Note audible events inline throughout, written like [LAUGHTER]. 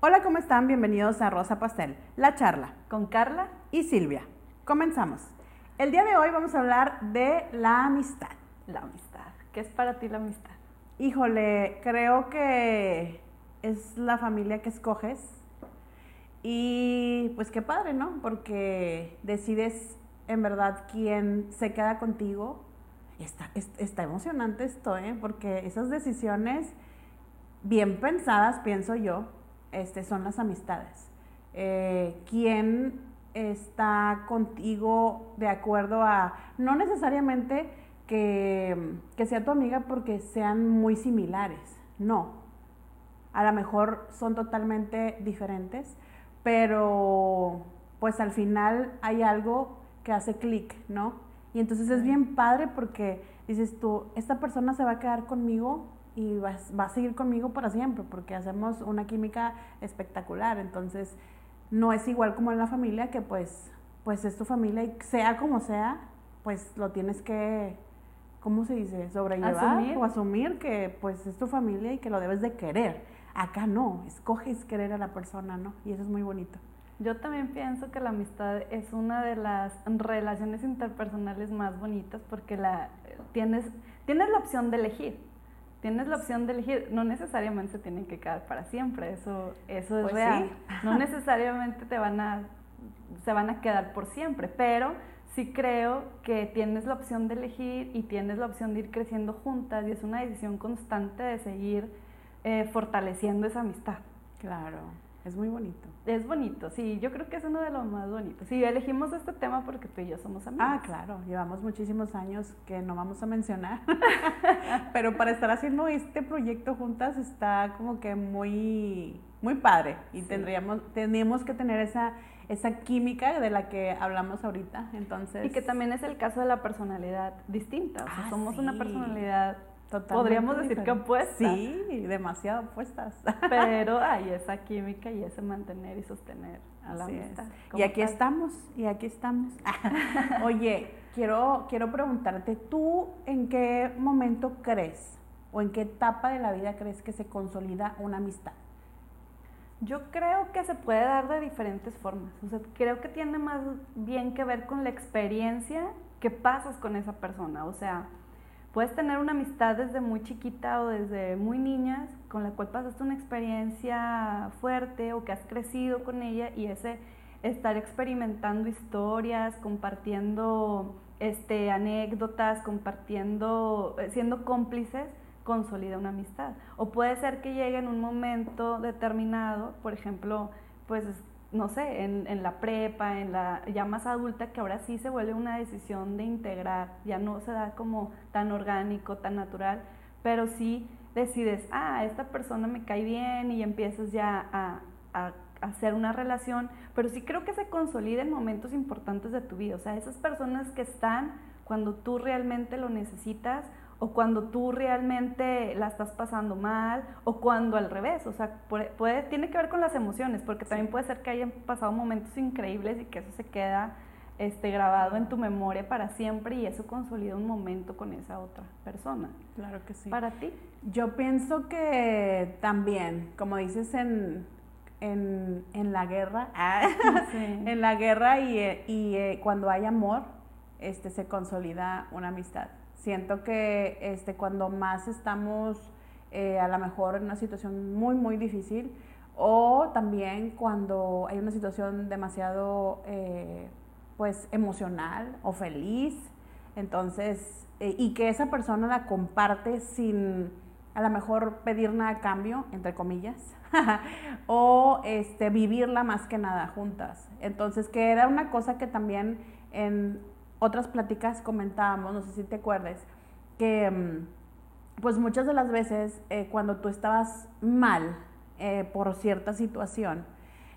Hola, ¿cómo están? Bienvenidos a Rosa Pastel, la charla con Carla y Silvia. Comenzamos. El día de hoy vamos a hablar de la amistad. La amistad. ¿Qué es para ti la amistad? Híjole, creo que es la familia que escoges y pues qué padre, ¿no? Porque decides en verdad quién se queda contigo. Está, está emocionante esto, ¿eh? Porque esas decisiones bien pensadas, pienso yo, este, son las amistades. Eh, ¿Quién está contigo de acuerdo a, no necesariamente que, que sea tu amiga porque sean muy similares, no. A lo mejor son totalmente diferentes, pero pues al final hay algo que hace clic, ¿no? Y entonces es bien padre porque dices tú, esta persona se va a quedar conmigo y va, va, a seguir conmigo para siempre porque hacemos una química espectacular. Entonces, no es igual como en la familia que pues, pues es tu familia y sea como sea, pues lo tienes que, ¿cómo se dice? Sobrellevar o asumir que pues es tu familia y que lo debes de querer. Acá no, escoges querer a la persona, ¿no? Y eso es muy bonito. Yo también pienso que la amistad es una de las relaciones interpersonales más bonitas porque la, tienes, tienes la opción de elegir tienes la opción de elegir, no necesariamente se tienen que quedar para siempre, eso, eso es pues real. [LAUGHS] No necesariamente te van a, se van a quedar por siempre, pero sí creo que tienes la opción de elegir y tienes la opción de ir creciendo juntas y es una decisión constante de seguir eh, fortaleciendo esa amistad. Claro. Es muy bonito. Es bonito, sí, yo creo que es uno de los más bonitos. Sí, elegimos este tema porque tú y yo somos amigos. Ah, claro, llevamos muchísimos años que no vamos a mencionar, [LAUGHS] pero para estar haciendo este proyecto juntas está como que muy, muy padre y tendríamos, tendríamos que tener esa, esa química de la que hablamos ahorita, entonces... Y que también es el caso de la personalidad distinta, o sea, ah, somos una personalidad Podríamos decir que opuestas. Sí, demasiado opuestas. [LAUGHS] Pero hay esa química y ese mantener y sostener a la amistad. Y aquí estamos, y aquí estamos. [LAUGHS] Oye, quiero, quiero preguntarte, ¿tú en qué momento crees o en qué etapa de la vida crees que se consolida una amistad? Yo creo que se puede dar de diferentes formas. O sea, creo que tiene más bien que ver con la experiencia que pasas con esa persona. O sea, Puedes tener una amistad desde muy chiquita o desde muy niñas con la cual pasaste una experiencia fuerte o que has crecido con ella y ese estar experimentando historias, compartiendo este, anécdotas, compartiendo, eh, siendo cómplices, consolida una amistad. O puede ser que llegue en un momento determinado, por ejemplo, pues no sé, en, en, la prepa, en la ya más adulta, que ahora sí se vuelve una decisión de integrar, ya no se da como tan orgánico, tan natural, pero sí decides, ah, esta persona me cae bien y empiezas ya a, a, hacer una relación, pero sí creo que se consolida en momentos importantes de tu vida, o sea, esas personas que están cuando tú realmente lo necesitas o cuando tú realmente la estás pasando mal, o cuando al revés, o sea, puede, tiene que ver con las emociones, porque también puede ser que hayan pasado momentos increíbles y que eso se queda este, grabado en tu memoria para siempre y eso consolida un momento con esa otra persona. Claro que sí. ¿Para ti? Yo pienso que también, como dices en, en, la guerra, [LAUGHS] en la guerra y, y eh, cuando hay amor, este, se consolida una amistad. Siento que este, cuando más estamos eh, a lo mejor en una situación muy, muy difícil o también cuando hay una situación demasiado eh, pues emocional o feliz, entonces, eh, y que esa persona la comparte sin a lo mejor pedir nada a cambio, entre comillas, [LAUGHS] o este, vivirla más que nada juntas. Entonces, que era una cosa que también en otras pláticas comentábamos, no sé si te acuerdes, que mm, pues muchas de las veces eh, cuando tú estabas mal eh, por cierta situación,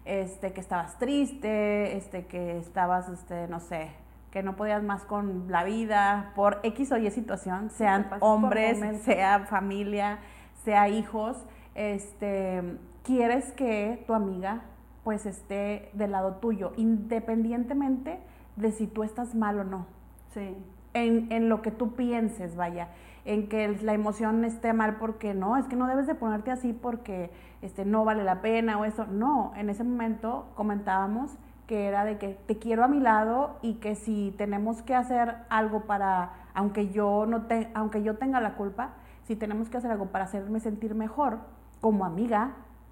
este, que estabas triste, este, que estabas, este, no sé, que no podías más con la vida, por X o Y situación, sean hombres, sea familia, sea hijos, este, quieres que tu amiga pues esté del lado tuyo, independientemente de si tú estás mal o no. Sí. En, en, lo que tú pienses, vaya. en que la emoción esté mal porque no, es que no debes de ponerte así porque este, no vale la pena o eso. No, en ese momento comentábamos que era de que te quiero a mi lado y que si tenemos que hacer algo para, aunque yo, no te, aunque yo tenga la culpa, si tenemos que hacer algo para hacerme sentir mejor como amiga,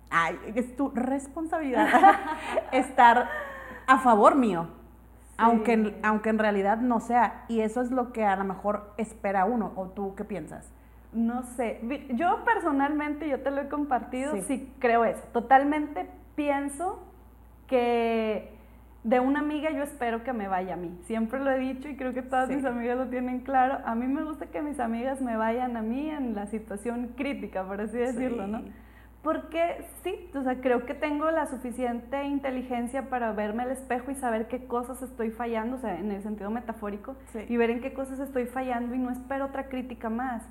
ay, es tu responsabilidad [LAUGHS] estar a favor mío. Aunque, aunque en realidad no sea. Y eso es lo que a lo mejor espera uno. ¿O tú qué piensas? No sé. Yo personalmente, yo te lo he compartido, sí, creo eso. Totalmente pienso que de una amiga yo espero que me vaya a mí. Siempre lo he dicho y creo que todas mis amigas lo tienen claro. A mí me gusta que mis amigas me vayan a mí en la situación crítica, por así decirlo, ¿no? Porque sí, o sea, creo que tengo la suficiente inteligencia para verme al espejo y saber qué cosas estoy fallando, o sea, en el sentido metafórico, y ver en qué cosas estoy fallando y no espero otra crítica más.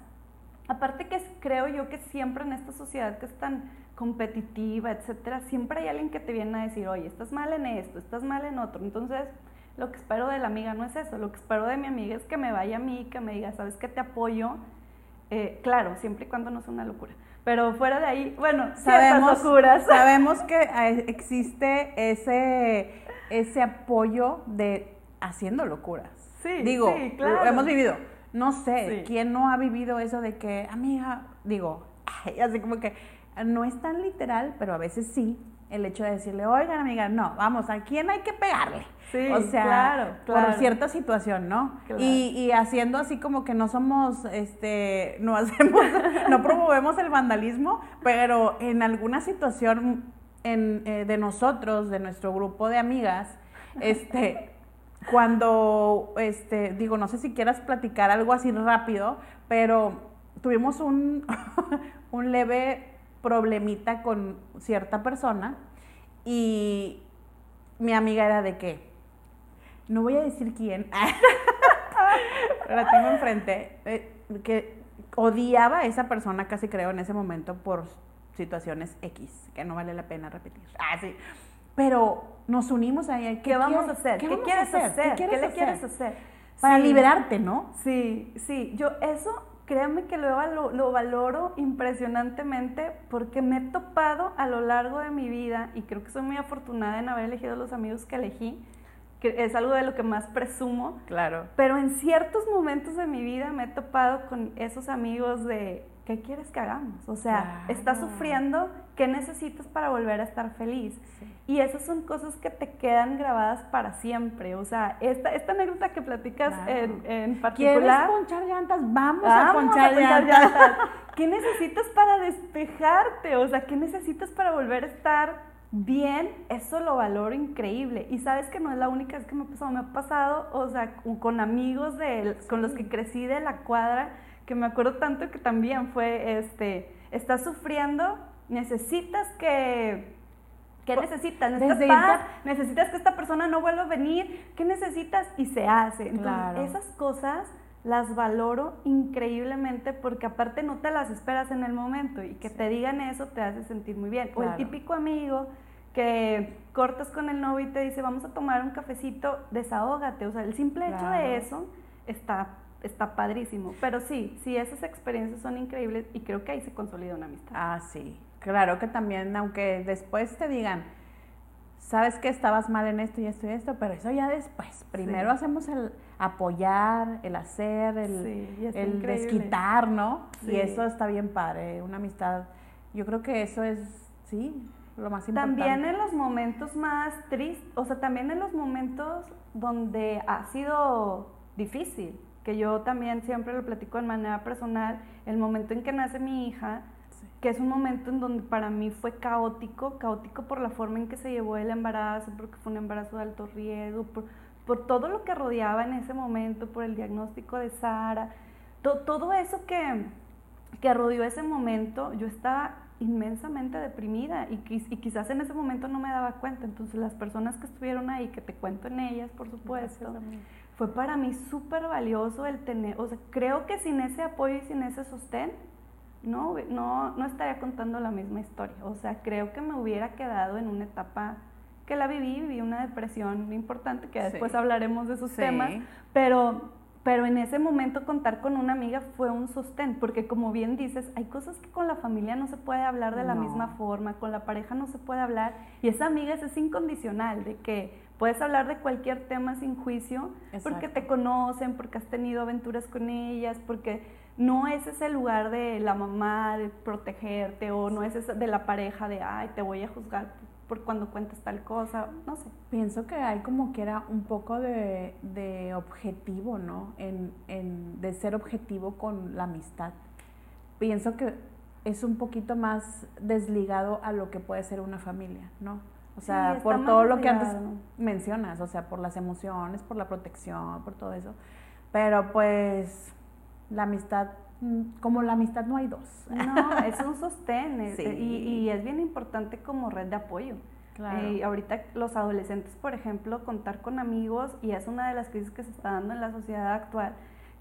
Aparte que creo yo que siempre en esta sociedad que es tan competitiva, etcétera, siempre hay alguien que te viene a decir, oye, estás mal en esto, estás mal en otro. Entonces, lo que espero de la amiga no es eso, lo que espero de mi amiga es que me vaya a mí, que me diga, sabes que te apoyo, eh, claro, siempre y cuando no sea una locura. Pero fuera de ahí, bueno, sabemos, locuras. [LAUGHS] Sabemos que eh, existe ese, ese apoyo de haciendo locuras. Sí, digo, claro. hemos vivido. No sé, ¿quién no ha vivido eso de que, amiga, digo, [LAUGHS] así como que no es tan literal, pero a veces sí, el hecho de decirle, oigan, amiga, no, vamos, ¿a quién hay que pegarle? Sí, o sea, claro, por cierta situación, ¿no? Y, y, haciendo así como que no somos, este, no [LAUGHS] hacemos, no promovemos el vandalismo, pero en alguna situación en, eh, de nosotros, de nuestro grupo de amigas, este, [LAUGHS] cuando, este, digo, no sé si quieras platicar algo así rápido, pero tuvimos un, [LAUGHS] un leve problemita con cierta persona y mi amiga era de que no voy a decir quién, [LAUGHS] la tengo enfrente, eh, que odiaba a esa persona, casi creo, en ese momento por situaciones X, que no vale la pena repetir. [LAUGHS] Ah, sí. Pero nos unimos ahí. ¿Qué, ¿Qué vamos a hacer? ¿Qué, quieres hacer? ¿Qué, le quieres hacer? Para liberarte, ¿no? Sí, sí. Yo eso, créanme que lo, lo valoro impresionantemente porque me he topado a lo largo de mi vida y creo que soy muy afortunada en haber elegido los amigos que elegí que es algo de lo que más presumo. Claro. Pero en ciertos momentos de mi vida me he topado con esos amigos de, ¿qué quieres que hagamos? O sea, estás sufriendo, ¿qué necesitas para volver a estar feliz? Y esas son cosas que te quedan grabadas para siempre. O sea, esta, esta anécdota que platicas en, en, particular... ¿Quieres ponchar llantas? Vamos, a ponchar, llantas. [LAUGHS] ¿Qué necesitas para despejarte? O sea, ¿qué necesitas para volver a estar bien, eso lo valoro increíble. Y sabes que no es la única vez que me ha pasado, me ha pasado, o sea, con amigos de, con los que crecí de la cuadra, que me acuerdo tanto que también fue, este, estás sufriendo, necesitas que... ¿Qué necesitas? ¿Necesitas paz? ¿Necesitas que esta persona no vuelva a venir? ¿Qué necesitas? Y se hace. Entonces, esas cosas las valoro increíblemente porque aparte no te las esperas en el momento y que te digan eso te hace sentir muy bien. O el típico amigo que cortas con el novio y te dice vamos a tomar un cafecito, desahógate. O sea, el simple hecho de eso está, está padrísimo. Pero sí, sí, esas experiencias son increíbles y creo que ahí se consolida una amistad. Ah, sí. Claro que también, aunque después te digan, sabes que estabas mal en esto y esto y esto, pero eso ya después. Primero hacemos el apoyar, el hacer, el, el desquitar, ¿no? Y eso está bien padre, una amistad. Yo creo que eso es, sí, lo más importante. También en los momentos más tristes, o sea, también en los momentos donde ha sido difícil, que yo también siempre lo platico de manera personal, el momento en que nace mi hija, que es un momento en donde para mí fue caótico, caótico por la forma en que se llevó el embarazo, porque fue un embarazo de alto riesgo, por, por todo lo que rodeaba en ese momento, por el diagnóstico de Sara, todo eso que, que rodeó ese momento, yo estaba inmensamente deprimida y, y, quizás en ese momento no me daba cuenta. Entonces las personas que estuvieron ahí, que te cuento en ellas, por supuesto, fue para mí súper valioso el tener, o sea, creo que sin ese apoyo y sin ese sostén, no, no, no estaría contando la misma historia. O sea, creo que me hubiera quedado en una etapa que la viví, viví una depresión importante, que después hablaremos de esos temas, pero, pero en ese momento contar con una amiga fue un sostén, porque como bien dices, hay cosas que con la familia no se puede hablar de la misma forma, con la pareja no se puede hablar, y esa amiga es, incondicional, de que puedes hablar de cualquier tema sin juicio, porque te conocen, porque has tenido aventuras con ellas, porque no es ese lugar de la mamá de protegerte, o no es ese de la pareja de, ay, te voy a juzgar por cuando cuentas tal cosa, no sé. Pienso que hay como que era un poco de, objetivo, ¿no? En, de ser objetivo con la amistad. Pienso que es un poquito más desligado a lo que puede ser una familia, ¿no? O sea, por todo lo que antes mencionas, o sea, por las emociones, por la protección, por todo eso. Pero pues la amistad como la amistad no hay dos. No, [LAUGHS] es un sostén y, es bien importante como red de apoyo. Eh, ahorita los adolescentes, por ejemplo, contar con amigos, y es una de las crisis que se está dando en la sociedad actual,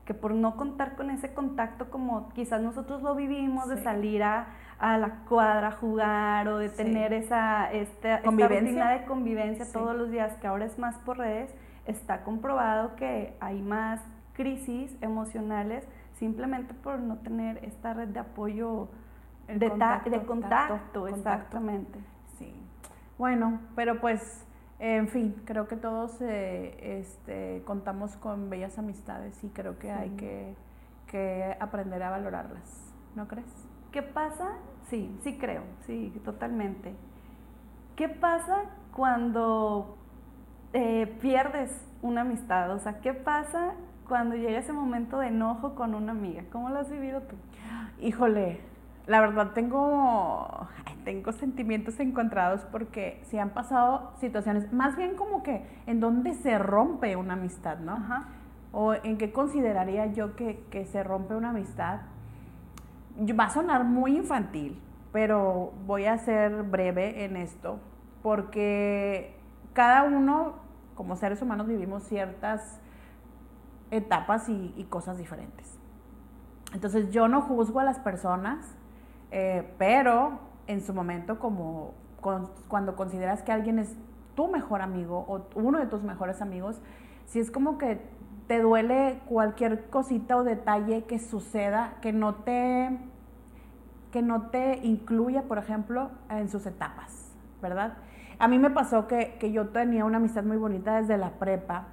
que por no contar con ese contacto como quizás nosotros lo vivimos, de salir a, la cuadra a jugar o de tener esa, esta, rutina de convivencia todos los días, que ahora es más por redes, está comprobado que hay más crisis emocionales simplemente por no tener esta red de apoyo de, contacto, exactamente. Sí. Bueno, pero pues, en fin, creo que todos eh, este, contamos con bellas amistades y creo que hay que, que aprender a valorarlas, ¿no crees? ¿Qué pasa? Sí, sí creo, sí, totalmente. ¿Qué pasa cuando eh, pierdes una amistad? O sea, ¿qué pasa cuando llega ese momento de enojo con una amiga? ¿Cómo lo has vivido tú? Híjole, la verdad tengo, tengo sentimientos encontrados porque si han pasado situaciones, más bien como que en donde se rompe una amistad, ¿no? Ajá. O en qué consideraría yo que, que se rompe una amistad. Va a sonar muy infantil, pero voy a ser breve en esto porque cada uno, como seres humanos, vivimos ciertas etapas y, cosas diferentes. Entonces yo no juzgo a las personas, eh, pero en su momento como cuando consideras que alguien es tu mejor amigo o uno de tus mejores amigos, si es como que te duele cualquier cosita o detalle que suceda que no te que no te incluya, por ejemplo, en sus etapas, ¿verdad? A mí me pasó que, que yo tenía una amistad muy bonita desde la prepa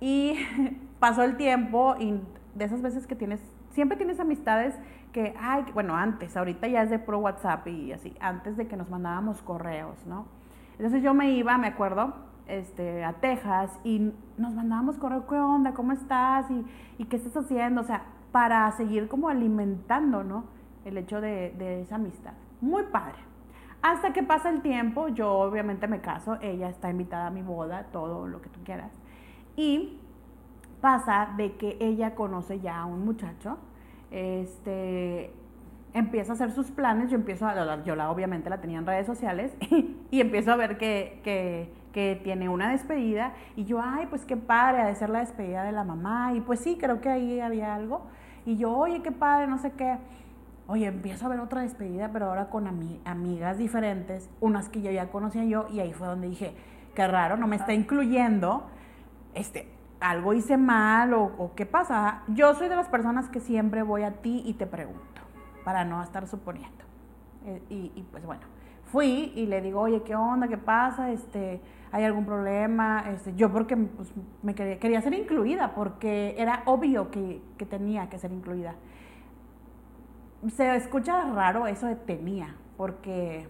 y [LAUGHS] pasó el tiempo y de esas veces que tienes, siempre tienes amistades que, ay, bueno, antes, ahorita ya es de pro WhatsApp y así, antes de que nos mandábamos correos, ¿no? Entonces yo me iba, me acuerdo, este, a Texas y nos mandábamos correo, ¿qué onda? ¿Cómo estás? ¿Y, qué estás haciendo? O sea, para seguir como alimentando, ¿no? El hecho de, de esa amistad. Muy padre. Hasta que pasa el tiempo, yo obviamente me caso, ella está invitada a mi boda, todo lo que tú quieras. Y pasa de que ella conoce ya a un muchacho, este, empieza a hacer sus planes, yo empiezo a, yo la obviamente la tenía en redes sociales [LAUGHS] y, empiezo a ver que, que, que, tiene una despedida y yo, ay, pues qué padre, ha de ser la despedida de la mamá y pues sí, creo que ahí había algo y yo, oye, qué padre, no sé qué. Oye, empiezo a ver otra despedida, pero ahora con amigas diferentes, unas que yo ya conocía yo, y ahí fue donde dije, qué raro, no me está incluyendo. Este, algo hice mal o, qué pasa. Yo soy de las personas que siempre voy a ti y te pregunto, para no estar suponiendo. Eh, y, pues bueno, fui y le digo, oye, ¿qué onda? ¿Qué pasa? Este, ¿Hay algún problema? Este, yo porque pues, me quería, quería, ser incluida, porque era obvio que, que tenía que ser incluida. Se escucha raro eso de tenía, porque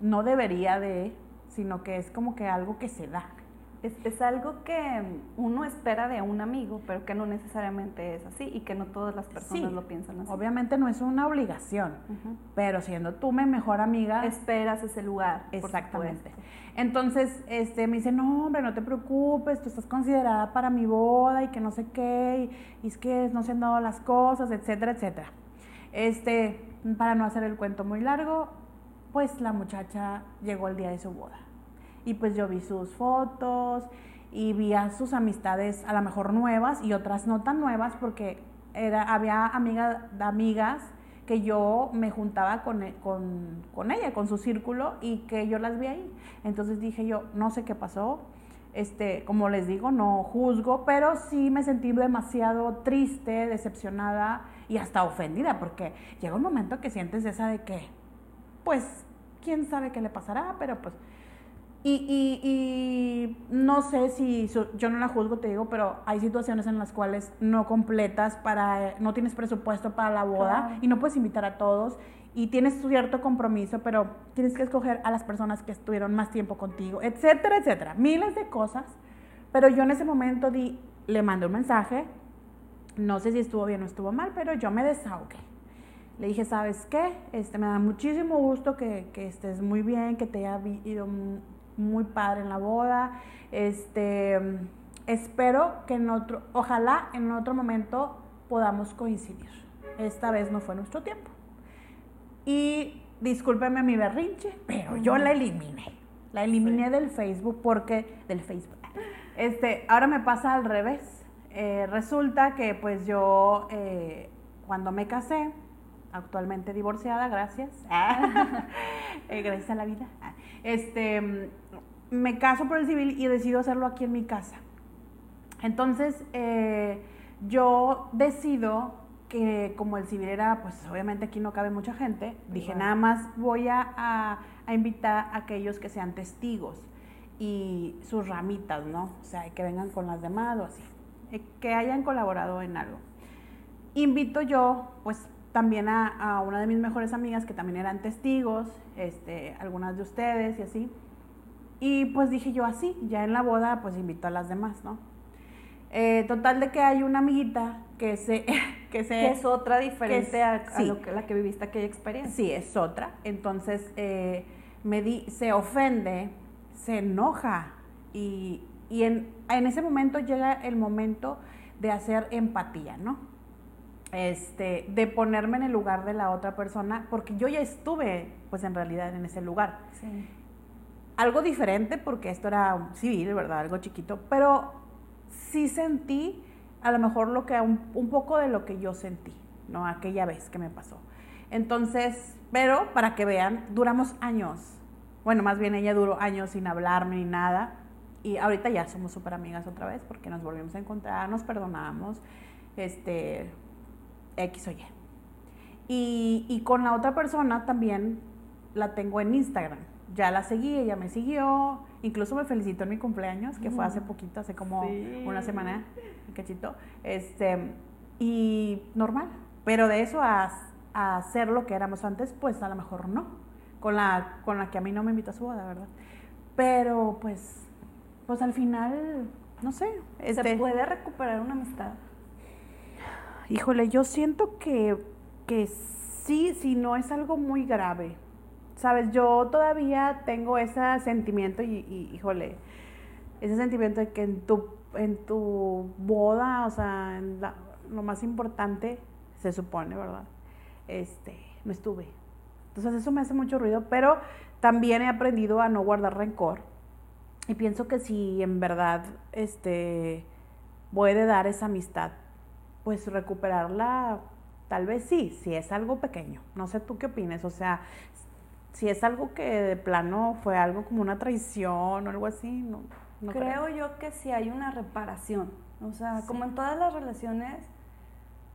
no debería de, sino que es como que algo que se da es, algo que uno espera de un amigo, pero que no necesariamente es así y que no todas las personas lo piensan así. Obviamente no es una obligación, pero siendo tú mi mejor amiga... Esperas ese lugar. Exactamente. Entonces, este, me dice, no, hombre, no te preocupes, tú estás considerada para mi boda y que no sé qué, y, es que no se han dado las cosas, etcétera, etcétera. Este, para no hacer el cuento muy largo, pues la muchacha llegó el día de su boda y pues yo vi sus fotos y vi a sus amistades a lo mejor nuevas y otras no tan nuevas porque era, había amiga, amigas que yo me juntaba con, e, con, con, ella, con su círculo y que yo las vi ahí. Entonces dije yo, no sé qué pasó, Este, como les digo, no juzgo, pero sí me sentí demasiado triste, decepcionada y hasta ofendida, porque llega un momento que sientes esa de que, pues, quién sabe qué le pasará, pero pues y, y, no sé si yo no la juzgo, te digo, pero hay situaciones en las cuales no completas para, no tienes presupuesto para la boda y no puedes invitar a todos y tienes cierto compromiso, pero tienes que escoger a las personas que estuvieron más tiempo contigo, etcétera, etcétera. Miles de cosas, pero yo en ese momento di, le mandé un mensaje, no sé si estuvo bien o estuvo mal, pero yo me desahogué. Le dije, ¿sabes qué? Este, me da muchísimo gusto que, que estés muy bien, que te haya ido muy padre en la boda. Este, espero que en otro, ojalá en otro momento podamos coincidir. Esta vez no fue nuestro tiempo. Y discúlpeme mi berrinche, pero yo la eliminé. La eliminé del Facebook porque, del Facebook. Este, ahora me pasa al revés. Eh, resulta que pues yo eh, cuando me casé, actualmente divorciada, gracias. [LAUGHS] [LAUGHS] Eh, gracias a la vida. Este, me caso por el civil y decido hacerlo aquí en mi casa. Entonces, eh, yo decido que como el civil era, pues obviamente aquí no cabe mucha gente, dije nada más voy a, invitar a aquellos que sean testigos y sus ramitas, ¿no? O sea, que vengan con las demás o así, eh, que hayan colaborado en algo. Invito yo, pues también a, a, una de mis mejores amigas que también eran testigos, este, algunas de ustedes y así. Y pues dije yo así, ya en la boda pues invito a las demás, ¿no? Eh, total de que hay una amiguita que se... [LAUGHS] Que, se, es otra diferente a, lo que, la que viviste aquella experiencia. Sí, es otra. Entonces eh, me di, se ofende, se enoja y, y en, en ese momento llega el momento de hacer empatía, ¿no? Este, de ponerme en el lugar de la otra persona, porque yo ya estuve, pues en realidad, en ese lugar. Sí algo diferente porque esto era civil, ¿verdad? Algo chiquito, pero sí sentí a lo mejor lo que un, poco de lo que yo sentí, ¿no? Aquella vez que me pasó. Entonces, pero para que vean, duramos años. Bueno, más bien ella duró años sin hablarme ni nada. Y ahorita ya somos súper amigas otra vez porque nos volvimos a encontrar, nos perdonamos, este, X o Y. Y, y con la otra persona también la tengo en Instagram ya la seguí, ella me siguió, incluso me felicitó en mi cumpleaños, que fue hace poquito, hace como una semana, un cachito, este, y normal, pero de eso a, a ser lo que éramos antes, pues a lo mejor no, con la, con la que a mí no me invitó a su boda, ¿verdad? Pero pues, pues al final, no sé. ¿Se este puede recuperar una amistad? Híjole, yo siento que, que sí, si no es algo muy grave Sabes, yo todavía tengo ese sentimiento y, híjole, ese sentimiento de que en tu, en tu boda, o sea, lo más importante, se supone, ¿verdad? Este, no estuve. Entonces eso me hace mucho ruido, pero también he aprendido a no guardar rencor. Y pienso que si en verdad este, puede dar esa amistad, pues recuperarla, tal vez sí, si es algo pequeño. No sé tú qué opinas, o sea, si es algo que de plano fue algo como una traición o algo así, no. creo, yo que si hay una reparación. O sea, como en todas las relaciones,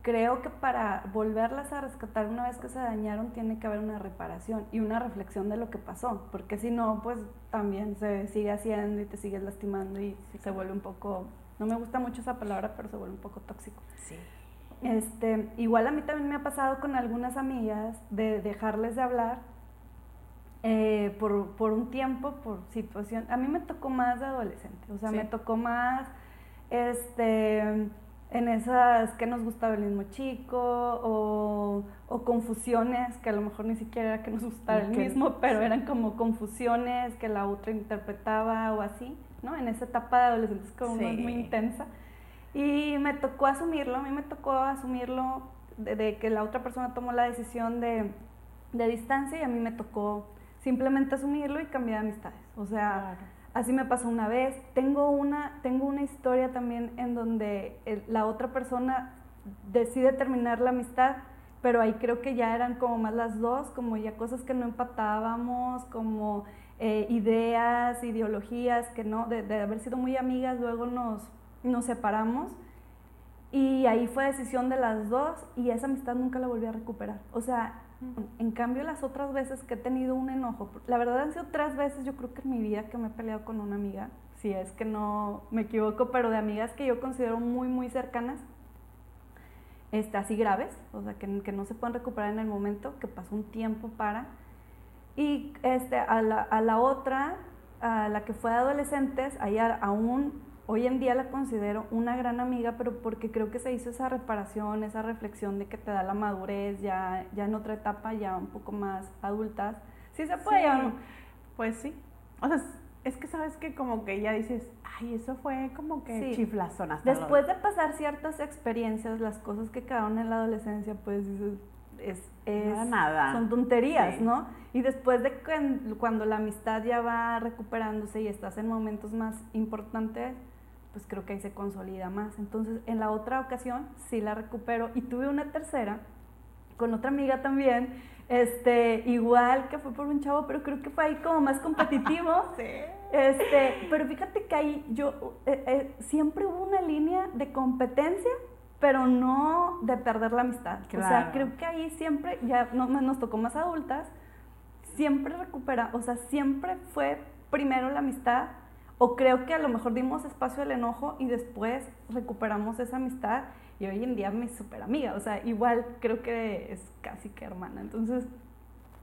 creo que para volverlas a rescatar una vez que se dañaron tiene que haber una reparación y una reflexión de lo que pasó, porque si no, pues también se sigue haciendo y te sigues lastimando y se vuelve un poco, no me gusta mucho esa palabra, pero se vuelve un poco tóxico. Sí. Este, igual a mí también me ha pasado con algunas amigas de dejarles de hablar eh, por, por, un tiempo, por situación. A mí me tocó más de adolescente, o sea, me tocó más este, en esas que nos gustaba el mismo chico o, o, confusiones que a lo mejor ni siquiera era que nos gustaba el mismo, pero eran como confusiones que la otra interpretaba o así, ¿no? En esa etapa de adolescentes como muy intensa. Y me tocó asumirlo, a mí me tocó asumirlo de, de que la otra persona tomó la decisión de, de distancia y a mí me tocó simplemente asumirlo y cambiar amistades. O sea, así me pasó una vez. Tengo una, tengo una historia también en donde la otra persona decide terminar la amistad, pero ahí creo que ya eran como más las dos, como ya cosas que no empatábamos, como eh, ideas, ideologías, que no, de, de, haber sido muy amigas, luego nos, nos separamos. Y ahí fue decisión de las dos y esa amistad nunca la volví a recuperar. O sea, en cambio las otras veces que he tenido un enojo, la verdad han sido tres veces yo creo que en mi vida que me he peleado con una amiga, si es que no me equivoco, pero de amigas que yo considero muy, muy cercanas, este, así graves, o sea, que, que no se pueden recuperar en el momento, que pasó un tiempo para. Y este, a, la, a la otra, a la que fue de adolescentes, ahí aún hoy en día la considero una gran amiga, pero porque creo que se hizo esa reparación, esa reflexión de que te da la madurez ya, ya en otra etapa, ya un poco más adultas. Sí se puede, Pues sí. O sea, es que sabes que como que ya dices, ay, eso fue como que sí. Después de pasar ciertas experiencias, las cosas que quedaron en la adolescencia, pues dices, es, es nada. son tonterías, ¿no? Y después de cuando la amistad ya va recuperándose y estás en momentos más importantes, pues creo que ahí se consolida más. Entonces, en la otra ocasión sí la recupero y tuve una tercera con otra amiga también, este, igual que fue por un chavo, pero creo que fue ahí como más competitivo. [LAUGHS] sí. Este, pero fíjate que ahí yo eh, eh, siempre hubo una línea de competencia, pero no de perder la amistad. O sea, creo que ahí siempre, ya no, nos tocó más adultas, siempre recupera, o sea, siempre fue primero la amistad o creo que a lo mejor dimos espacio al enojo y después recuperamos esa amistad y hoy en día mi súper amiga, o sea, igual creo que es casi que hermana. Entonces,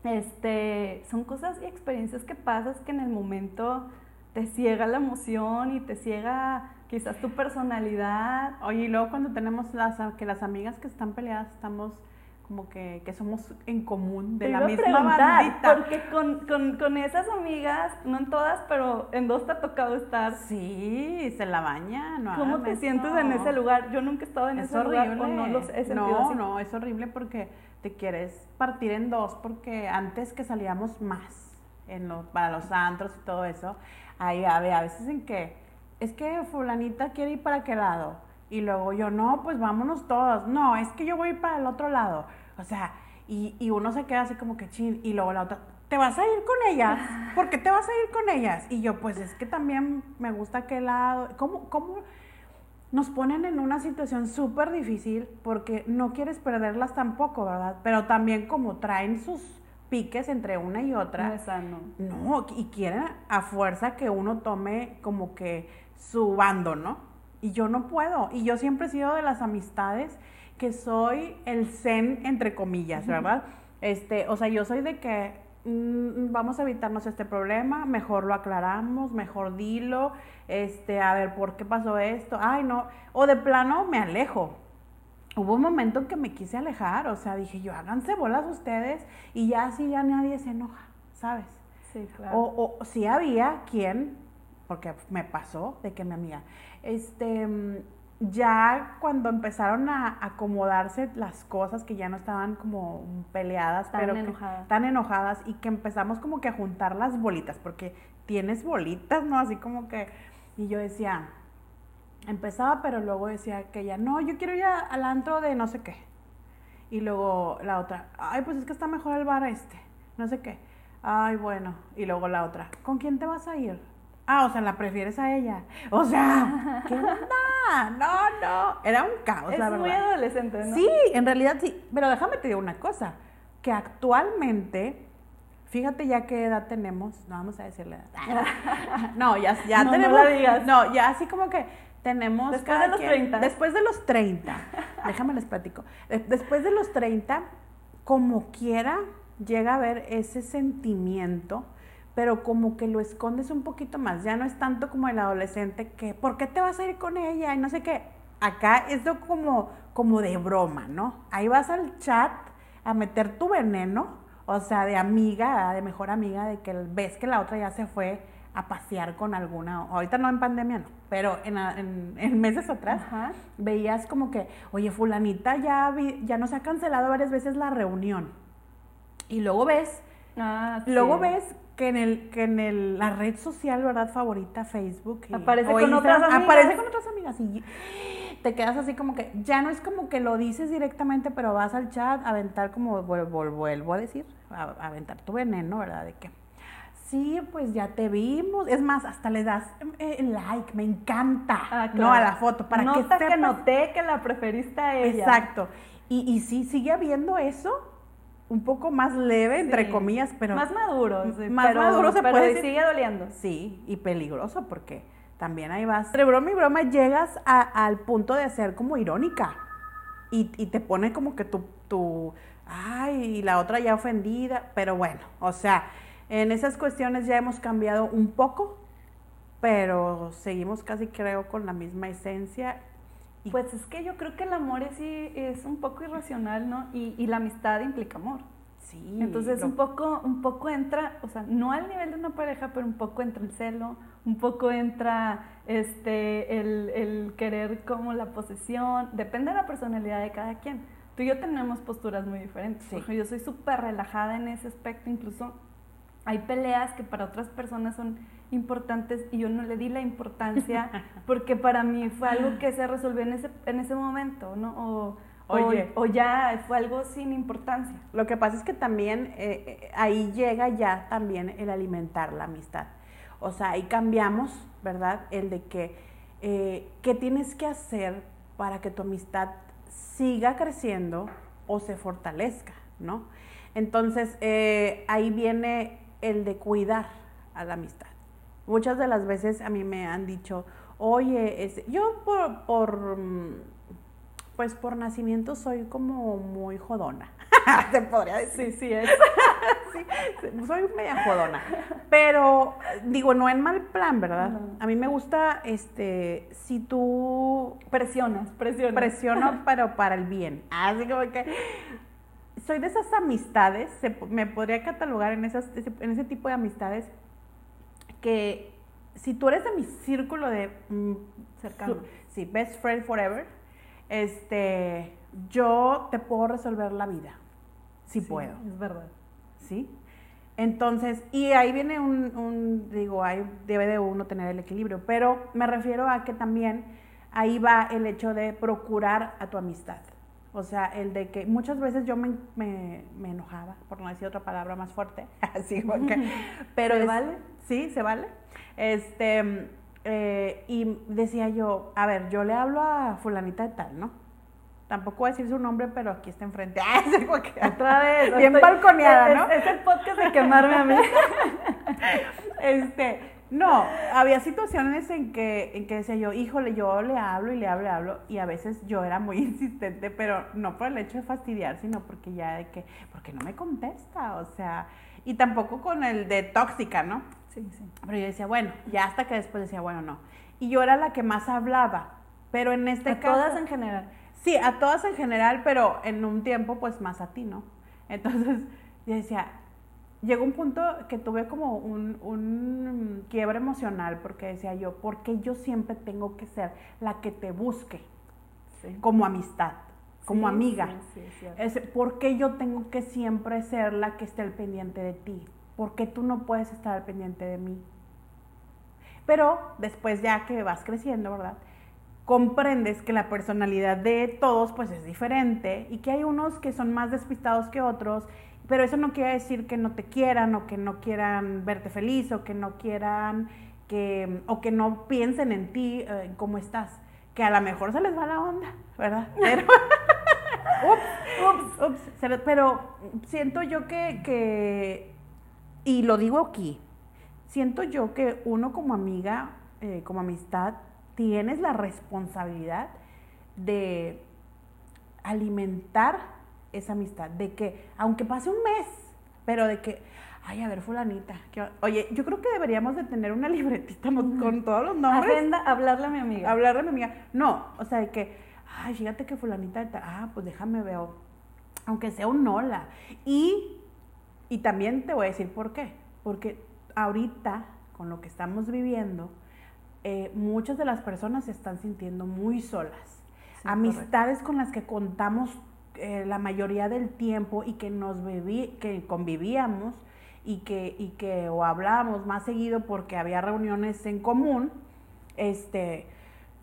este, son cosas y experiencias que pasas que en el momento te ciega la emoción y te ciega quizás tu personalidad. Oye, y luego cuando tenemos las, que las amigas que están peleadas estamos como que, que, somos en común de la misma bandita. Porque con, con, con, esas amigas, no en todas, pero en dos te ha tocado estar. Sí, se la baña, no ¿Cómo te sientes en ese lugar? Yo nunca he estado en ese lugar no los he No, no, es horrible porque te quieres partir en dos porque antes que salíamos más en los, para los antros y todo eso, hay a veces en que es que fulanita quiere ir para qué lado. Y luego yo, no, pues vámonos todos. No, es que yo voy para el otro lado. O sea, y, y uno se queda así como que chin, y luego la otra, ¿te vas a ir con ellas? [LAUGHS] ¿Por qué te vas a ir con ellas? Y yo, pues es que también me gusta aquel lado. ¿Cómo, cómo nos ponen en una situación súper difícil porque no quieres perderlas tampoco, ¿verdad? Pero también como traen sus piques entre una y otra. No es sano. No, y quieren a fuerza que uno tome como que su bando, ¿no? Y yo no puedo. Y yo siempre he sido de las amistades que soy el zen, entre comillas, ¿verdad? Este, o sea, yo soy de que mm, vamos a evitarnos este problema, mejor lo aclaramos, mejor dilo, este, a ver, ¿por qué pasó esto? Ay, no, o de plano me alejo. Hubo un momento en que me quise alejar, o sea, dije yo, háganse bolas ustedes y ya así ya nadie se enoja, ¿sabes? Sí, claro. O, o sí había quien, porque me pasó de que mi amiga, este, ya cuando empezaron a acomodarse las cosas que ya no estaban como peleadas, tan pero enojadas. tan enojadas y que empezamos como que a juntar las bolitas, porque tienes bolitas, ¿no? Así como que, y yo decía, empezaba, pero luego decía que ya, no, yo quiero ir al antro de no sé qué. Y luego la otra, ay, pues es que está mejor el bar este, no sé qué. Ay, bueno. Y luego la otra, ¿con quién te vas a ir? Ah, o sea, la prefieres a ella. O sea, [LAUGHS] ¿qué onda? No, no. Era un caos, es la verdad. muy adolescente, ¿no? Sí, en realidad sí. Pero déjame te digo una cosa. Que actualmente, fíjate ya qué edad tenemos. No vamos a decirle edad. [LAUGHS] No, ya, ya no, tenemos. No, la digas. no, ya así como que tenemos. Después de los quien, 30. Después de los 30. [LAUGHS] déjame les platico. Después de los 30, como quiera, llega a haber ese sentimiento pero como que lo escondes un poquito más. Ya no es tanto como el adolescente que, ¿por qué te vas a ir con ella? Y no sé qué. Acá es como, como de broma, ¿no? Ahí vas al chat a meter tu veneno, o sea, de amiga, de mejor amiga, de que ves que la otra ya se fue a pasear con alguna, ahorita no en pandemia, no, pero en, en, meses atrás, veías como que, oye, fulanita ya, vi, ya nos ha cancelado varias veces la reunión. Y luego ves, ah, luego ves que en el que en el, la red social, ¿verdad? Favorita, Facebook. aparece con otras amigas. Aparece con otras amigas y te quedas así como que, ya no es como que lo dices directamente, pero vas al chat a aventar como, vuelvo, vuelvo a decir, a, aventar tu veneno, ¿verdad? De que, sí, pues ya te vimos. Es más, hasta le das eh, like, me encanta, ah, ¿no? A la foto, para que sepas. que noté que la preferiste a ella. Exacto. Y, y sí, sigue habiendo eso, un poco más leve, entre comillas, pero... Más maduro. más maduro se puede decir. sigue doliendo. Sí, y peligroso porque también ahí vas. Entre broma y broma llegas al punto de ser como irónica. Y, y te pone como que tu, tu, ay, y la otra ya ofendida, pero bueno, o sea, en esas cuestiones ya hemos cambiado un poco, pero seguimos casi creo con la misma esencia. Pues es que yo creo que el amor es, es un poco irracional, ¿no? Y, y la amistad implica amor. Sí. Entonces un poco, un poco entra, o sea, no al nivel de una pareja, pero un poco entra el celo, un poco entra este, el, el querer como la posesión, depende de la personalidad de cada quien. Tú y yo tenemos posturas muy diferentes. Sí. yo soy súper relajada en ese aspecto, incluso hay peleas que para otras personas son importantes y yo no le di la importancia [LAUGHS] porque para mí fue algo que se resolvió en ese, en ese momento, ¿no? O, Oye, o, ya fue algo sin importancia. Lo que pasa es que también eh, eh, ahí llega ya también el alimentar la amistad. O sea, ahí cambiamos, ¿verdad? El de que, eh, ¿qué tienes que hacer para que tu amistad siga creciendo o se fortalezca, ¿no? Entonces, ahí viene el de cuidar a la amistad. Muchas de las veces a mí me han dicho, oye, yo por, por, mm, pues por nacimiento soy como muy jodona. [LAUGHS] Se podría decir. Sí, sí es. [LAUGHS] soy media jodona. Pero, digo, no en mal plan, ¿verdad? A mí me gusta, este, si tú... Presionas, presionas. Presiono, [LAUGHS] pero para el bien. Así como que soy de esas amistades, me podría catalogar en, esas, en ese tipo de amistades que si tú eres de mi círculo de mm, cercano, sí, best friend forever, este, yo te puedo resolver la vida, si puedo. Es verdad. ¿Sí? Entonces, y ahí viene un, un, digo, ahí debe de uno tener el equilibrio, pero me refiero a que también ahí va el hecho de procurar a tu amistad. O sea, el de que muchas veces yo me, me, enojaba, por no decir otra palabra más fuerte, [LAUGHS] así que, [LAUGHS] pero ¿Se vale? Sí, se vale. Este, eh, y decía yo, a ver, yo le hablo a fulanita de tal, ¿no? Tampoco voy a decir su nombre, pero aquí está enfrente. [LAUGHS] Ah, otra vez. Bien balconeada, ¿no? Es, el podcast de quemarme a mí. este, no, había situaciones en que, en que decía yo, híjole, yo le hablo y le hablo y hablo, y a veces yo era muy [LAUGHS] insistente, pero no por el hecho de fastidiar, sino porque ya de que, porque no me contesta, o sea, y tampoco con el de tóxica, ¿no? Sí, sí. Pero yo decía, bueno, ya hasta que después decía, bueno, no. Y yo era la que más hablaba, pero en este a todas en general. Sí, a todas en general, pero en un tiempo, pues más a ti, ¿no? Entonces, yo decía, llegó un punto que tuve como un, un quiebre emocional porque decía yo, ¿por qué yo siempre tengo que ser la que te busque como amistad, como amiga? es, ¿Por qué yo tengo que siempre ser la que esté al pendiente de ti? ¿Por qué tú no puedes estar al pendiente de mí? Pero después ya que vas creciendo, ¿verdad? comprendes que la personalidad de todos pues es diferente y que hay unos que son más despistados que otros pero eso no quiere decir que no te quieran o que no quieran verte feliz o que no quieran que, o que no piensen en ti, eh, en cómo estás. Que a lo mejor se les va la onda, ¿verdad? [LAUGHS] Pero, [LAUGHS] ups, ups, ups. Pero siento yo que, que, y lo digo aquí, siento yo que uno como amiga, eh, como amistad, tienes la responsabilidad de alimentar esa amistad, de que, aunque pase un mes, pero de que, ay, a ver, fulanita, oye, yo creo que deberíamos de tener una [LAUGHS] libretita con todos los nombres. Agenda, hablarle a mi amiga. Hablarle a mi amiga. No, o sea, de que, ay, fíjate que fulanita, ah, pues déjame ver, aunque sea un hola. Y, y también te voy a decir por qué, porque ahorita, con lo que estamos viviendo, eh, muchas de las personas se están sintiendo muy solas. Amistades con las que contamos eh, la mayoría del tiempo y que nos que convivíamos y que, y que o hablábamos más seguido porque había reuniones en común, este,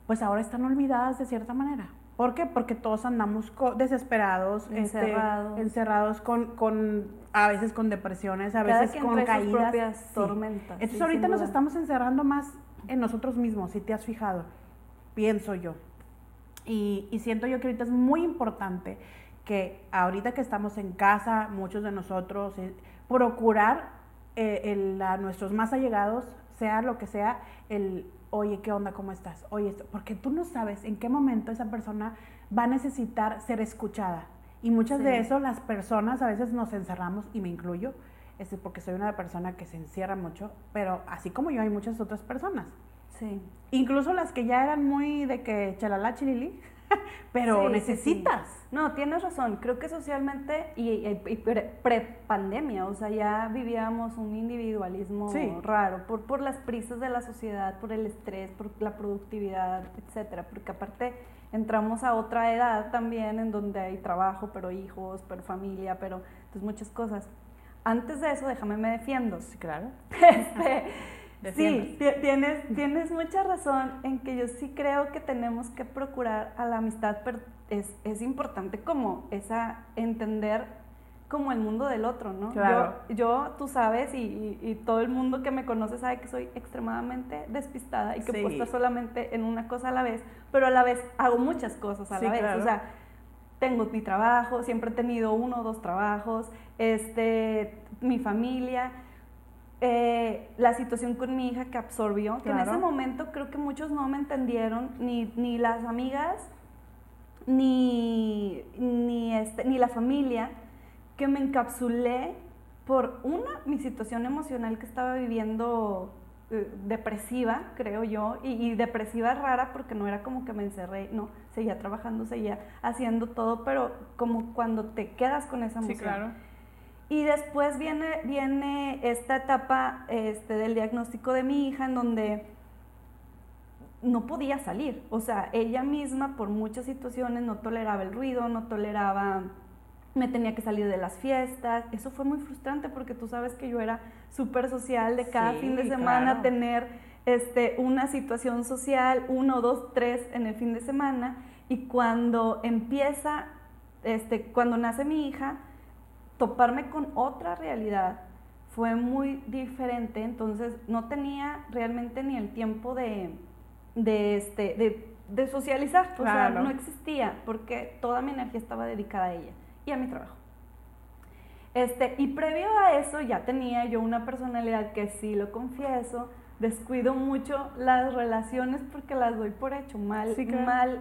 pues ahora están olvidadas de cierta manera. ¿Por qué? Porque todos andamos desesperados, este, encerrados, encerrados con, con, a veces con depresiones, a veces con caídas. tormentas. Entonces ahorita nos estamos encerrando más en nosotros mismos, si te has fijado, pienso yo. Y, y siento yo que ahorita es muy importante que ahorita que estamos en casa, muchos de nosotros, eh, procurar eh, a nuestros más allegados, sea lo que sea, el, oye, ¿qué onda? ¿Cómo estás? Oye, esto, porque tú no sabes en qué momento esa persona va a necesitar ser escuchada. Y muchas de eso las personas a veces nos encerramos, y me incluyo, este, porque soy una persona que se encierra mucho, pero así como yo hay muchas otras personas. Sí. Incluso las que ya eran muy de que chalala chilili, [LAUGHS] pero necesitas. No, tienes razón. Creo que socialmente y, pre-pandemia, o sea, ya vivíamos un individualismo raro por, por las prisas de la sociedad, por el estrés, por la productividad, etcétera. Porque aparte entramos a otra edad también en donde hay trabajo, pero hijos, pero familia, pero entonces muchas cosas. Antes de eso, déjame me defiendo. Sí, claro. [LAUGHS] Este, Sí, tienes, tienes mucha razón en que yo sí creo que tenemos que procurar a la amistad, pero es, es importante como esa entender como el mundo del otro, ¿no? Claro. Yo, yo tú sabes, y, y, todo el mundo que me conoce sabe que soy extremadamente despistada y que puedo estar solamente en una cosa a la vez, pero a la vez hago muchas cosas a la vez. O sea, tengo mi trabajo, siempre he tenido uno o dos trabajos, este, mi familia eh, la situación con mi hija que absorbió, que en ese momento creo que muchos no me entendieron, ni, ni las amigas, ni, ni, este, ni la familia, que me encapsulé por una, mi situación emocional que estaba viviendo eh, depresiva, creo yo, y, depresiva rara porque no era como que me encerré, no, seguía trabajando, seguía haciendo todo, pero como cuando te quedas con esa emoción. Sí, claro y después viene, viene esta etapa este, del diagnóstico de mi hija en donde no podía salir. O sea, ella misma por muchas situaciones no toleraba el ruido, no toleraba, me tenía que salir de las fiestas. Eso fue muy frustrante porque tú sabes que yo era súper social de cada fin de semana tener este, una situación social, uno, dos, tres en el fin de semana. Y cuando empieza, este, cuando nace mi hija, toparme con otra realidad fue muy diferente, entonces no tenía realmente ni el tiempo de, de, este, de, socializar, o sea, no existía, porque toda mi energía estaba dedicada a ella y a mi trabajo. Este, y previo a eso ya tenía yo una personalidad que sí lo confieso, descuido mucho las relaciones porque las doy por hecho, mal, mal,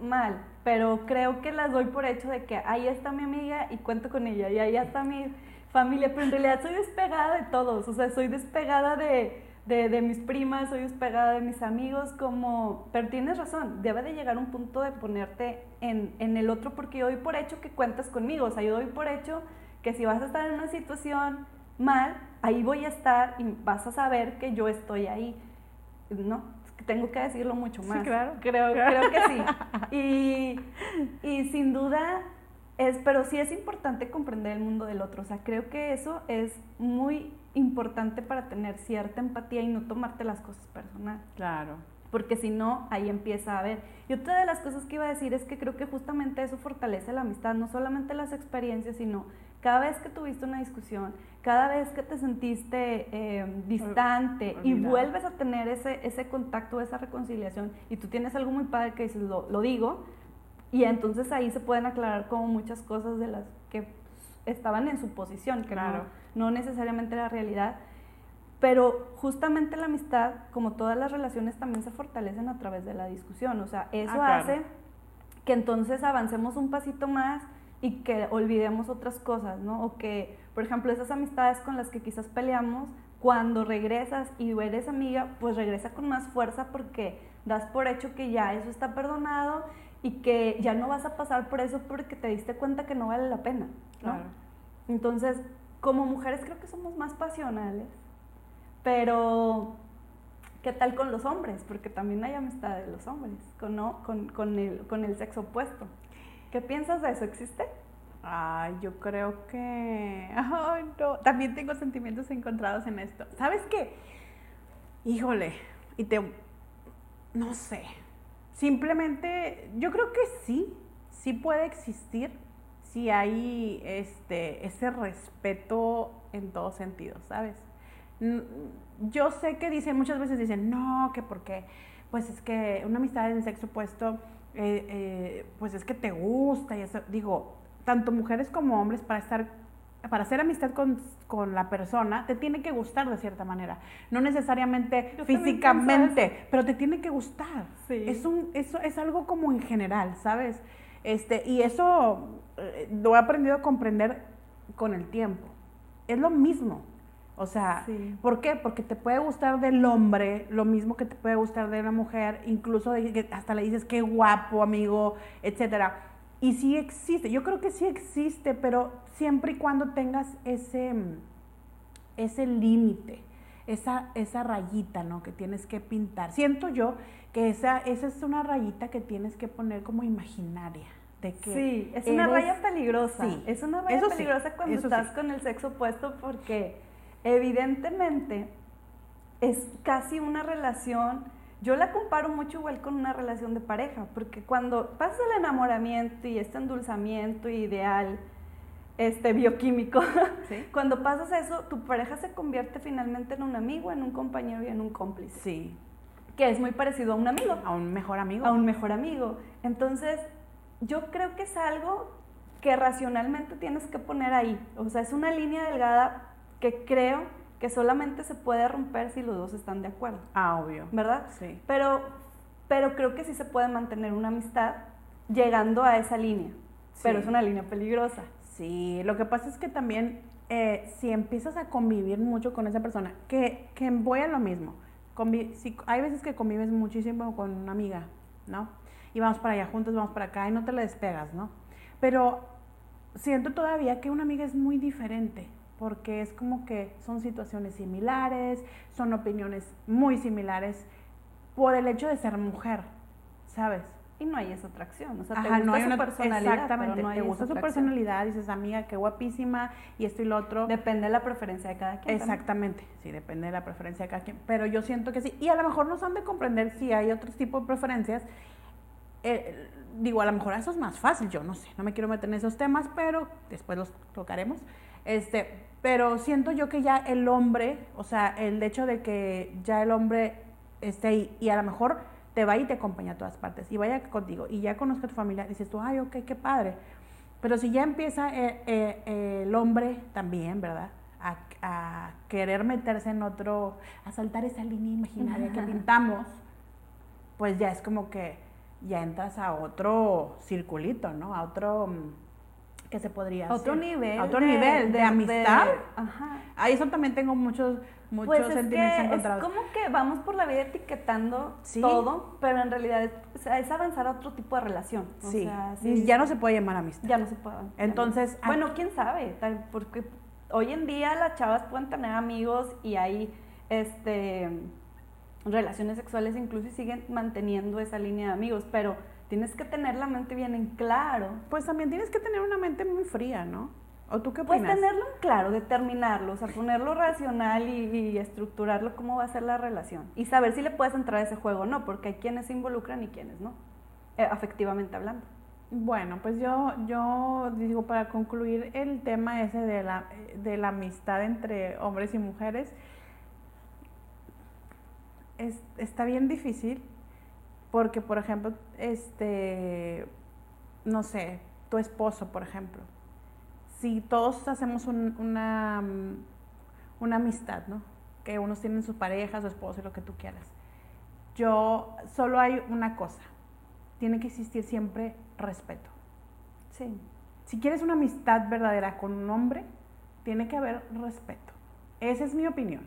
mal pero creo que las doy por hecho de que ahí está mi amiga y cuento con ella, y ahí está mi familia, pero en realidad soy despegada de todos, o sea, soy despegada de, de, mis primas, soy despegada de mis amigos, como, pero tienes razón, debe de llegar un punto de ponerte en, en el otro, porque yo doy por hecho que cuentas conmigo, o sea, yo doy por hecho que si vas a estar en una situación mal, ahí voy a estar y vas a saber que yo estoy ahí, ¿no? Tengo que decirlo mucho más. Sí, claro. Creo, creo que sí. [LAUGHS] Y, y, sin duda es, pero sí es importante comprender el mundo del otro. O sea, creo que eso es muy importante para tener cierta empatía y no tomarte las cosas personal. Claro. Porque si no, ahí empieza a ver. Y otra de las cosas que iba a decir es que creo que justamente eso fortalece la amistad, no solamente las experiencias, sino cada vez que tuviste una discusión, cada vez que te sentiste eh, distante y vuelves a tener ese, ese contacto, esa reconciliación, y tú tienes algo muy padre que dices, lo, lo digo, y entonces ahí se pueden aclarar como muchas cosas de las que estaban en su posición, que no, no necesariamente la realidad. Pero justamente la amistad, como todas las relaciones, también se fortalecen a través de la discusión. O sea, eso ah, hace que entonces avancemos un pasito más y que olvidemos otras cosas, ¿no? O que, por ejemplo, esas amistades con las que quizás peleamos, cuando regresas y eres amiga, pues regresa con más fuerza porque das por hecho que ya eso está perdonado y que ya no vas a pasar por eso porque te diste cuenta que no vale la pena, ¿no? Entonces, como mujeres creo que somos más pasionales, pero ¿qué tal con los hombres? Porque también hay amistad de los hombres, con, con, con, el, con el sexo opuesto. ¿Qué piensas de eso? ¿Existe? Ay, yo creo que... [LAUGHS] Ay, no. También tengo sentimientos encontrados en esto. ¿Sabes qué? Híjole, y te... No sé. Simplemente, yo creo que sí, sí puede existir si hay este, ese respeto en todos sentidos, ¿sabes? Yo sé que dicen, muchas veces dicen, no, que porque, pues es que una amistad en sexo opuesto, eh, eh, pues es que te gusta y eso. Digo, tanto mujeres como hombres para estar para hacer amistad con, la persona, te tiene que gustar de cierta manera. No necesariamente físicamente, pero te tiene que gustar. Es, un, eso es algo como en general, ¿sabes? Este, y eso eh, lo he aprendido a comprender con el tiempo. Es lo mismo. O sea, ¿por qué? Porque te puede gustar del hombre lo mismo que te puede gustar de una mujer, incluso hasta le dices qué guapo, amigo, etcétera. Y sí existe, yo creo que sí existe, pero siempre y cuando tengas ese, ese límite, esa, esa rayita, ¿no? Que tienes que pintar. Siento yo que esa, esa es una rayita que tienes que poner como imaginaria. De que sí, es una raya peligrosa. es una raya peligrosa cuando estás con el sexo opuesto porque evidentemente es casi una relación yo la comparo mucho igual con una relación de pareja, porque cuando pasa el enamoramiento y este endulzamiento ideal, este bioquímico, [LAUGHS] cuando pasas eso, tu pareja se convierte finalmente en un amigo, en un compañero y en un cómplice. Sí. Que es muy parecido a un amigo. A un mejor amigo. A un mejor amigo. Entonces, yo creo que es algo que racionalmente tienes que poner ahí. O sea, es una línea delgada que creo que solamente se puede romper si los dos están de acuerdo. Ah, obvio. ¿Verdad? Sí. Pero, pero creo que sí se puede mantener una amistad llegando a esa línea. Pero es una línea peligrosa. Sí, lo que pasa es que también eh, si empiezas a convivir mucho con esa persona, que, que voy a lo mismo. si, hay veces que convives muchísimo con una amiga, ¿no? Y vamos para allá juntos, vamos para acá y no te la despegas, ¿no? Pero siento todavía que una amiga es muy diferente porque es como que son situaciones similares, son opiniones muy similares por el hecho de ser mujer, ¿sabes? Y no hay esa atracción, o sea, te gusta no hay su personalidad, exactamente, no te gusta su personalidad, dices, amiga, qué guapísima, y esto y lo otro. Depende de la preferencia de cada quien. Exactamente, sí, depende de la preferencia de cada quien, pero yo siento que sí, y a lo mejor nos han de comprender si hay otro tipo de preferencias, eh, digo, a lo mejor eso es más fácil, yo no sé, no me quiero meter en esos temas, pero después los tocaremos, este, pero siento yo que ya el hombre, o sea, el hecho de que ya el hombre esté ahí y a lo mejor te va y te acompaña a todas partes y vaya contigo y ya conozca a tu familia, dices tú, ay, ok, qué padre. Pero si ya empieza eh, eh, el hombre también, ¿verdad? A, a, querer meterse en otro, a saltar esa línea imaginaria que [LAUGHS] pintamos, pues ya es como que ya entras a otro circulito, ¿no? A otro mm, que se podría otro nivel otro nivel de, amistad. Ajá. ahí eso también tengo muchos muchos pues sentimientos encontrados. es como que vamos por la vida etiquetando todo pero en realidad es, avanzar a otro tipo de relación. Sí. y ya no se puede llamar amistad. Ya no se puede entonces bueno quién sabe porque hoy en día las chavas pueden tener amigos y hay este relaciones sexuales incluso y siguen manteniendo esa línea de amigos pero tienes que tener la mente bien en claro. Pues también tienes que tener una mente muy fría, ¿no? ¿O tú qué opinas? Pues tenerlo en claro, determinarlo, o sea, ponerlo racional y, estructurarlo cómo va a ser la relación. Y saber si le puedes entrar a ese juego o no, porque hay quienes se involucran y quienes no, eh, afectivamente hablando. Bueno, pues yo, yo digo, para concluir el tema ese de la, de la amistad entre hombres y mujeres, es, está bien difícil porque, por ejemplo, este, no sé, tu esposo, por ejemplo, si todos hacemos una, una amistad, ¿no? Que unos tienen su pareja, su esposo y lo que tú quieras. Yo, solo hay una cosa, tiene que existir siempre respeto. Sí. Si quieres una amistad verdadera con un hombre, tiene que haber respeto. Esa es mi opinión.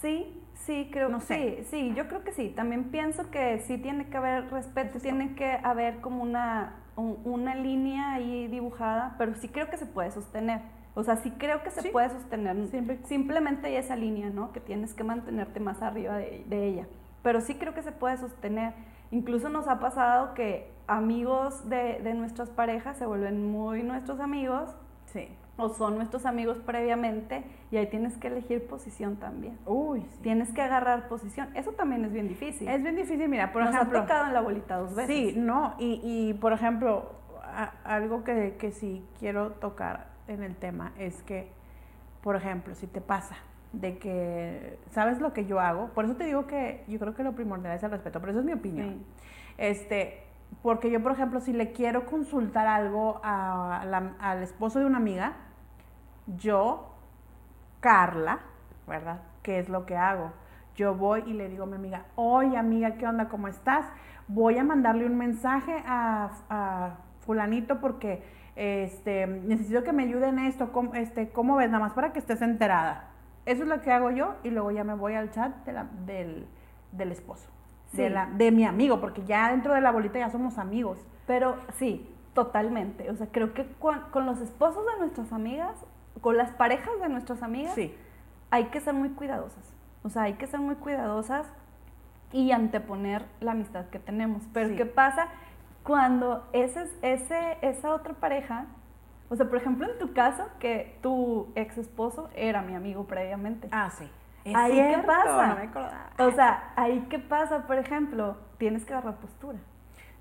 Sí, sí, creo no sé. Sí, sí, yo creo que sí. También pienso que sí tiene que haber respeto, tiene que haber como una, una línea ahí dibujada, pero sí creo que se puede sostener. O sea, sí creo que se puede sostener. Simplemente hay esa línea, ¿no? Que tienes que mantenerte más arriba de, de ella. Pero sí creo que se puede sostener. Incluso nos ha pasado que amigos de, de nuestras parejas se vuelven muy nuestros amigos. Sí o son nuestros amigos previamente y ahí tienes que elegir posición también. Uy, Tienes que agarrar posición. Eso también es bien difícil. Es bien difícil, mira, por Nos ejemplo. ha tocado en la bolita dos veces. Sí, no, y, y por ejemplo, a- algo que, que sí quiero tocar en el tema es que, por ejemplo, si te pasa de que, ¿sabes lo que yo hago? Por eso te digo que yo creo que lo primordial es el respeto, pero eso es mi opinión. Sí. Este, porque yo, por ejemplo, si le quiero consultar algo a la- al esposo de una amiga, yo, Carla, ¿verdad? ¿Qué es lo que hago? Yo voy y le digo a mi amiga, oye amiga, ¿qué onda? ¿Cómo estás? Voy a mandarle un mensaje a, a fulanito porque este, necesito que me ayude en esto, ¿cómo, este, ¿cómo ves? Nada más para que estés enterada. Eso es lo que hago yo y luego ya me voy al chat de la- del, del esposo, de, Sí. la, de mi amigo, porque ya dentro de la bolita ya somos amigos. Pero sí, totalmente. O sea, creo que con, con los esposos de nuestras amigas, con las parejas de nuestras amigas, Sí, hay que ser muy cuidadosas. O sea, hay que ser muy cuidadosas y anteponer la amistad que tenemos. Pero Sí. ¿qué pasa cuando ese, ese, esa otra pareja, o sea, por ejemplo, en tu caso, que tu ex esposo era mi amigo previamente? Ah, sí. Es Ahí, ¿qué pasa? no me. O sea, ahí qué pasa, por ejemplo, tienes que agarrar postura.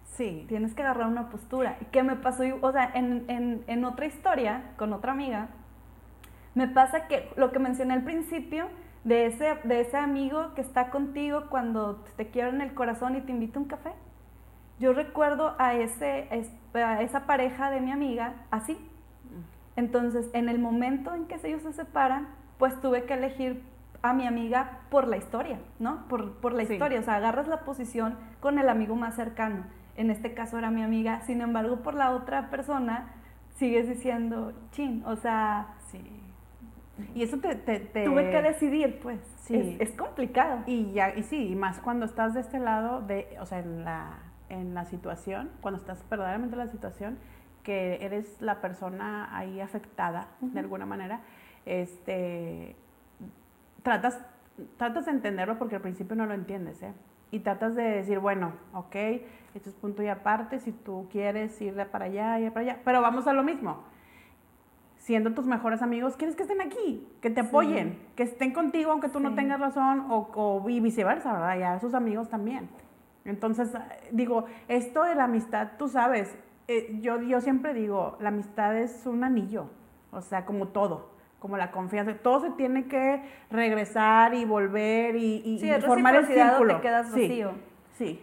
Sí. Tienes que agarrar una postura. ¿Y qué me pasó? O sea, en, en, en otra historia, con otra amiga, me pasa que lo que mencioné al principio, de ese, de ese amigo que está contigo cuando te quiere en el corazón y te invita a un café. Yo recuerdo a, ese, es- a esa pareja de mi amiga así. Entonces, en el momento en que ellos se separan, pues tuve que elegir a mi amiga por la historia, ¿no? Por, por la Sí. historia. O sea, agarras la posición con el amigo más cercano. En este caso era mi amiga. Sin embargo, por la otra persona, sigues diciendo, chin, o sea. Y eso te... te- te- tuve que decidir, pues. Sí. Es, es complicado. Y ya, y sí, y más cuando estás de este lado, de, o sea, en la, en la situación, cuando estás verdaderamente en la situación, que eres la persona ahí afectada de alguna manera, este, tratas, tratas de entenderlo porque al principio no lo entiendes, ¿eh? Y tratas de decir, bueno, ok, esto es punto y aparte, si tú quieres ir para allá, ir para allá, pero vamos a lo mismo. Siendo tus mejores amigos, quieres que estén aquí, que te apoyen, que estén contigo aunque tú no tengas razón o, o y viceversa, ¿verdad? Y a sus amigos también. Entonces, eh, digo, esto de la amistad, tú sabes, eh, yo, yo siempre digo, la amistad es un anillo, o sea, como todo, como la confianza, todo se tiene que regresar y volver y, y- Sí, y es formar el círculo. te quedas Sí, vacío. Sí,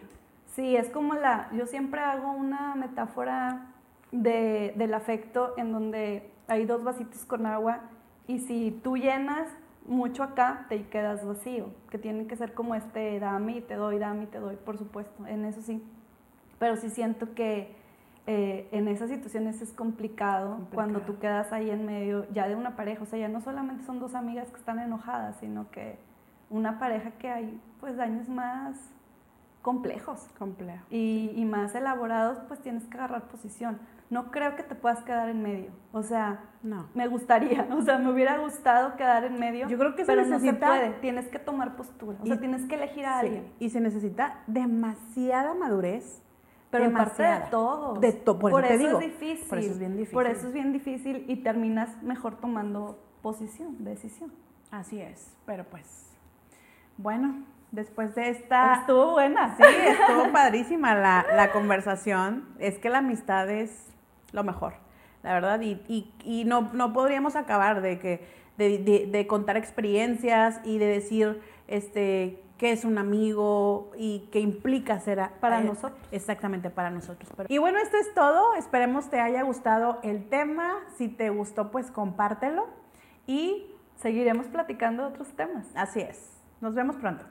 Sí, es como la, yo siempre hago una metáfora de, del afecto en donde hay dos vasitos con agua y si tú llenas mucho acá, te quedas vacío, que tiene que ser como este, dame y te doy, dame y te doy, por supuesto, en eso sí. Pero sí siento que eh, en esas situaciones es complicado, Complicado. cuando tú quedas ahí en medio ya de una pareja, o sea, ya no solamente son dos amigas que están enojadas, sino que una pareja que hay pues daños más complejos complejo. y, y más elaborados, pues tienes que agarrar posición. No creo que te puedas quedar en medio. O sea, No. me gustaría, [LAUGHS] o sea, me hubiera gustado quedar en medio. Yo creo que se pero necesita- no se puede. Tienes que tomar postura. O sea, Y- tienes que elegir a Sí, alguien. Y se necesita demasiada madurez. Pero parte de demasiada. todos. De to- por eso te digo, es difícil. por eso es bien difícil. Por eso es bien difícil y terminas mejor tomando posición, decisión. Así es, pero pues, bueno, después de esta... Estuvo buena. Sí, estuvo padrísima la, la conversación. Es que la amistad es lo mejor, la verdad. Y, y, y no, no podríamos acabar de, que, de, de- de contar experiencias y de decir este, qué es un amigo y qué implica ser a- Para eh, nosotros. Exactamente, para nosotros. Pero- y bueno, esto es todo. Esperemos te haya gustado el tema. Si te gustó, pues compártelo. Y Seguiremos platicando de otros temas. así es. Nos vemos pronto.